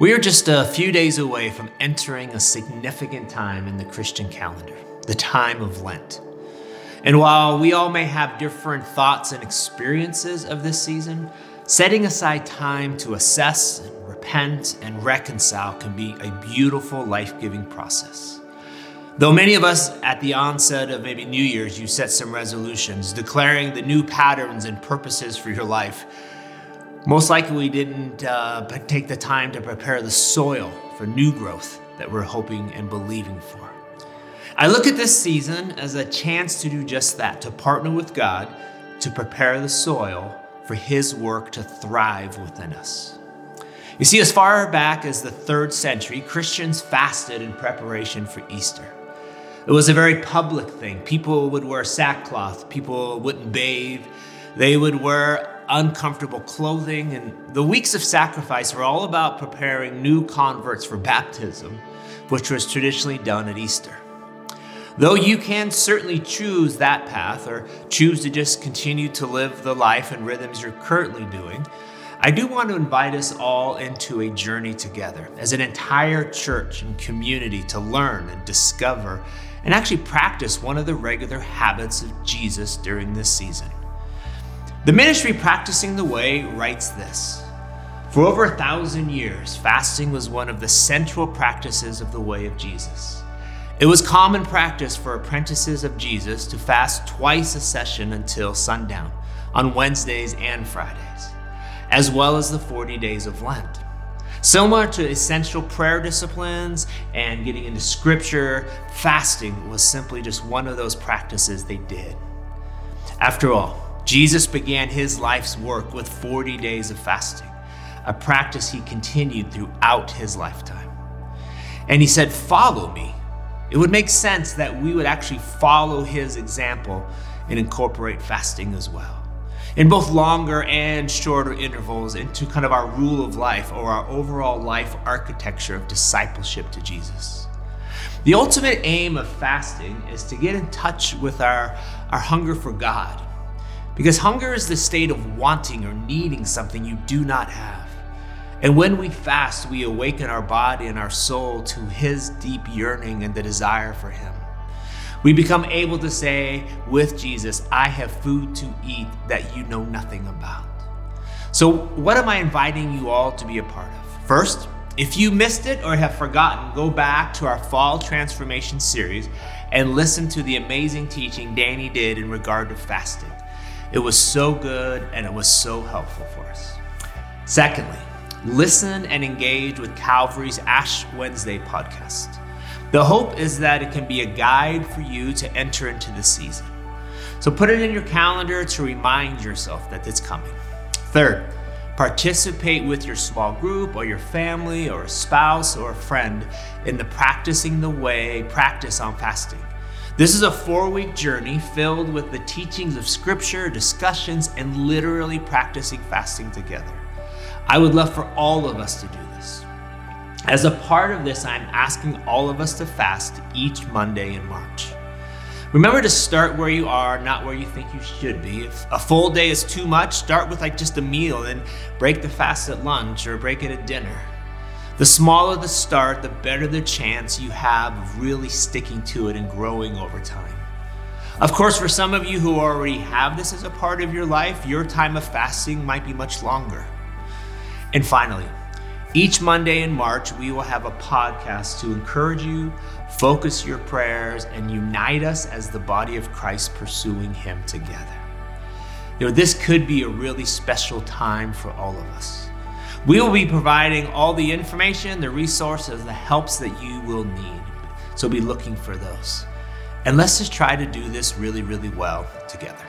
We are just a few days away from entering a significant time in the Christian calendar, the time of Lent. And while we all may have different thoughts and experiences of this season, setting aside time to assess and repent and reconcile can be a beautiful, life giving process. Though many of us at the onset of maybe New Year's, you set some resolutions declaring the new patterns and purposes for your life most likely, we didn't uh, take the time to prepare the soil for new growth that we're hoping and believing for. I look at this season as a chance to do just that, to partner with God to prepare the soil for His work to thrive within us. You see, as far back as the third century, Christians fasted in preparation for Easter. It was a very public thing. People would wear sackcloth, people wouldn't bathe, they would wear uncomfortable clothing, and the weeks of sacrifice were all about preparing new converts for baptism, which was traditionally done at Easter. Though you can certainly choose that path or choose to just continue to live the life and rhythms you're currently doing, I do want to invite us all into a journey together as an entire church and community to learn and discover and actually practice one of the regular habits of Jesus during this season. The ministry Practicing the Way writes this For over a thousand years, fasting was one of the central practices of the way of Jesus. It was common practice for apprentices of Jesus to fast twice a session until sundown on Wednesdays and Fridays, as well as the 40 days of Lent. Similar to essential prayer disciplines and getting into scripture, fasting was simply just one of those practices they did. After all, Jesus began his life's work with 40 days of fasting, a practice he continued throughout his lifetime. And he said, Follow me. It would make sense that we would actually follow his example and incorporate fasting as well. In both longer and shorter intervals into kind of our rule of life or our overall life architecture of discipleship to Jesus. The ultimate aim of fasting is to get in touch with our, our hunger for God because hunger is the state of wanting or needing something you do not have. And when we fast, we awaken our body and our soul to His deep yearning and the desire for Him. We become able to say with Jesus, I have food to eat that you know nothing about. So, what am I inviting you all to be a part of? First, if you missed it or have forgotten, go back to our Fall Transformation series and listen to the amazing teaching Danny did in regard to fasting. It was so good and it was so helpful for us. Secondly, listen and engage with Calvary's Ash Wednesday podcast. The hope is that it can be a guide for you to enter into the season. So put it in your calendar to remind yourself that it's coming. Third, participate with your small group or your family or a spouse or a friend in the practicing the way practice on fasting. This is a four week journey filled with the teachings of Scripture, discussions, and literally practicing fasting together. I would love for all of us to do this. As a part of this, I'm asking all of us to fast each Monday in March. Remember to start where you are, not where you think you should be. If a full day is too much, start with like just a meal and break the fast at lunch or break it at dinner. The smaller the start, the better the chance you have of really sticking to it and growing over time. Of course, for some of you who already have this as a part of your life, your time of fasting might be much longer. And finally, each Monday in March, we will have a podcast to encourage you, focus your prayers, and unite us as the body of Christ pursuing Him together. You know, this could be a really special time for all of us. We will be providing all the information, the resources, the helps that you will need. So be looking for those. And let's just try to do this really, really well together.